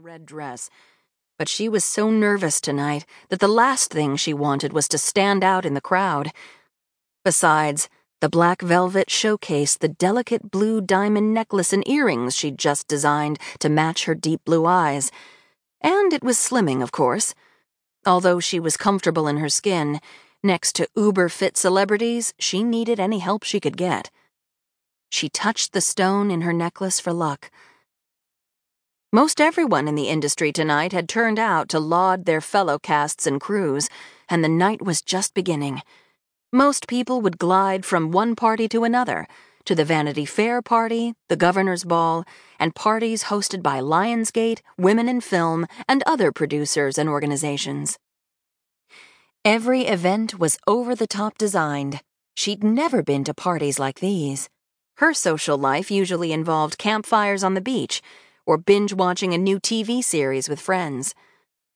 red dress, but she was so nervous tonight that the last thing she wanted was to stand out in the crowd. Besides, the black velvet showcased the delicate blue diamond necklace and earrings she'd just designed to match her deep blue eyes. And it was slimming, of course. Although she was comfortable in her skin, next to uber fit celebrities, she needed any help she could get. She touched the stone in her necklace for luck. Most everyone in the industry tonight had turned out to laud their fellow casts and crews, and the night was just beginning. Most people would glide from one party to another, to the Vanity Fair party, the Governor's Ball, and parties hosted by Lionsgate, Women in Film, and other producers and organizations. Every event was over the top designed. She'd never been to parties like these. Her social life usually involved campfires on the beach or binge watching a new TV series with friends.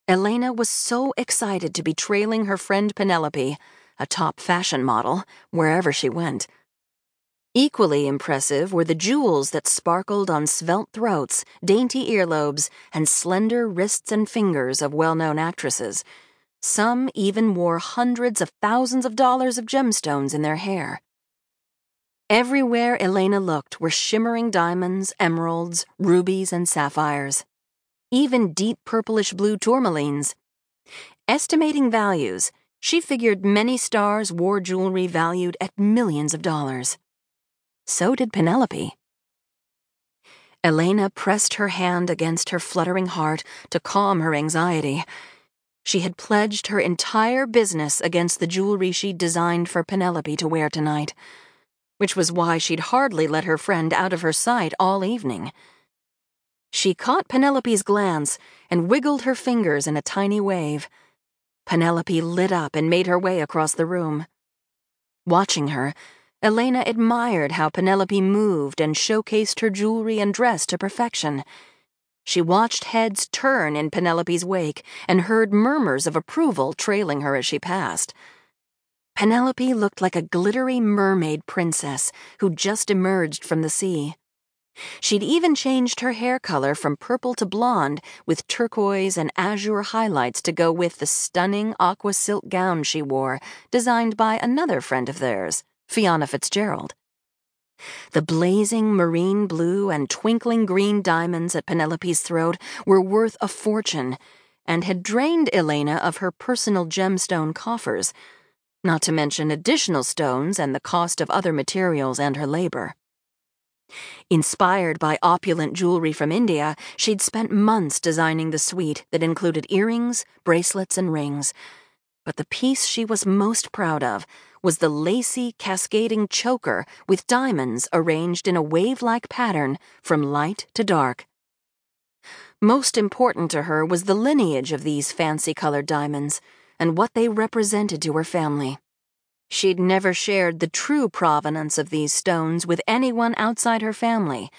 Elena was so excited to be trailing her friend Penelope, a top fashion model, wherever she went. Equally impressive were the jewels that sparkled on svelte throats, dainty earlobes, and slender wrists and fingers of well known actresses. Some even wore hundreds of thousands of dollars of gemstones in their hair. Everywhere Elena looked were shimmering diamonds, emeralds, rubies, and sapphires. Even deep purplish blue tourmalines. Estimating values, she figured many stars wore jewelry valued at millions of dollars. So did Penelope. Elena pressed her hand against her fluttering heart to calm her anxiety. She had pledged her entire business against the jewelry she'd designed for Penelope to wear tonight which was why she'd hardly let her friend out of her sight all evening. She caught Penelope's glance and wiggled her fingers in a tiny wave. Penelope lit up and made her way across the room. Watching her, Elena admired how Penelope moved and showcased her jewelry and dress to perfection. She watched heads turn in Penelope's wake and heard murmurs of approval trailing her as she passed. Penelope looked like a glittery mermaid princess who'd just emerged from the sea. She'd even changed her hair color from purple to blonde with turquoise and azure highlights to go with the stunning aqua silk gown she wore, designed by another friend of theirs, Fiona Fitzgerald. The blazing marine blue and twinkling green diamonds at Penelope's throat were worth a fortune and had drained Elena of her personal gemstone coffers not to mention additional stones and the cost of other materials and her labor. Inspired by opulent jewelry from India, she'd spent months designing the suite that included earrings, bracelets, and rings. But the piece she was most proud of was the lacy, cascading choker with diamonds arranged in a wave like pattern from light to dark. Most important to her was the lineage of these fancy colored diamonds and what they represented to her family. She'd never shared the true provenance of these stones with anyone outside her family,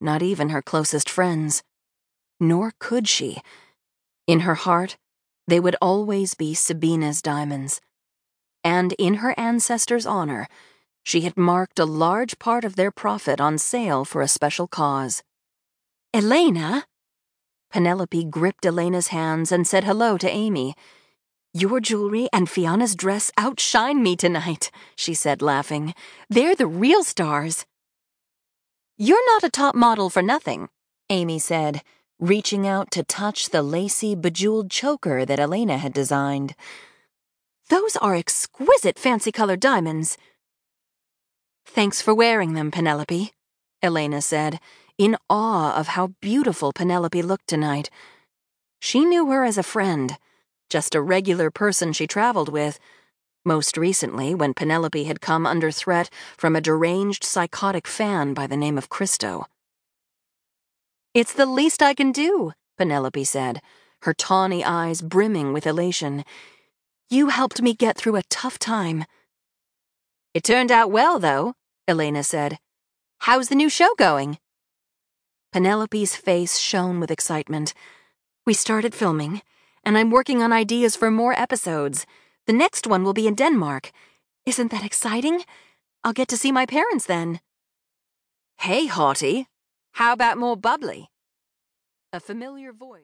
not even her closest friends. Nor could she. In her heart, they would always be Sabina's diamonds. And in her ancestors' honor, she had marked a large part of their profit on sale for a special cause. Elena? Penelope gripped Elena's hands and said hello to Amy. Your jewelry and Fiona's dress outshine me tonight, she said, laughing. They're the real stars. You're not a top model for nothing, Amy said, reaching out to touch the lacy, bejeweled choker that Elena had designed. Those are exquisite fancy colored diamonds. Thanks for wearing them, Penelope, Elena said, in awe of how beautiful Penelope looked tonight. She knew her as a friend just a regular person she traveled with. Most recently, when Penelope had come under threat from a deranged psychotic fan by the name of Christo. It's the least I can do, Penelope said, her tawny eyes brimming with elation. You helped me get through a tough time. It turned out well, though, Elena said. How's the new show going? Penelope's face shone with excitement. We started filming and I'm working on ideas for more episodes. The next one will be in Denmark. Isn't that exciting? I'll get to see my parents then. Hey, Hottie. How about more bubbly? A familiar voice.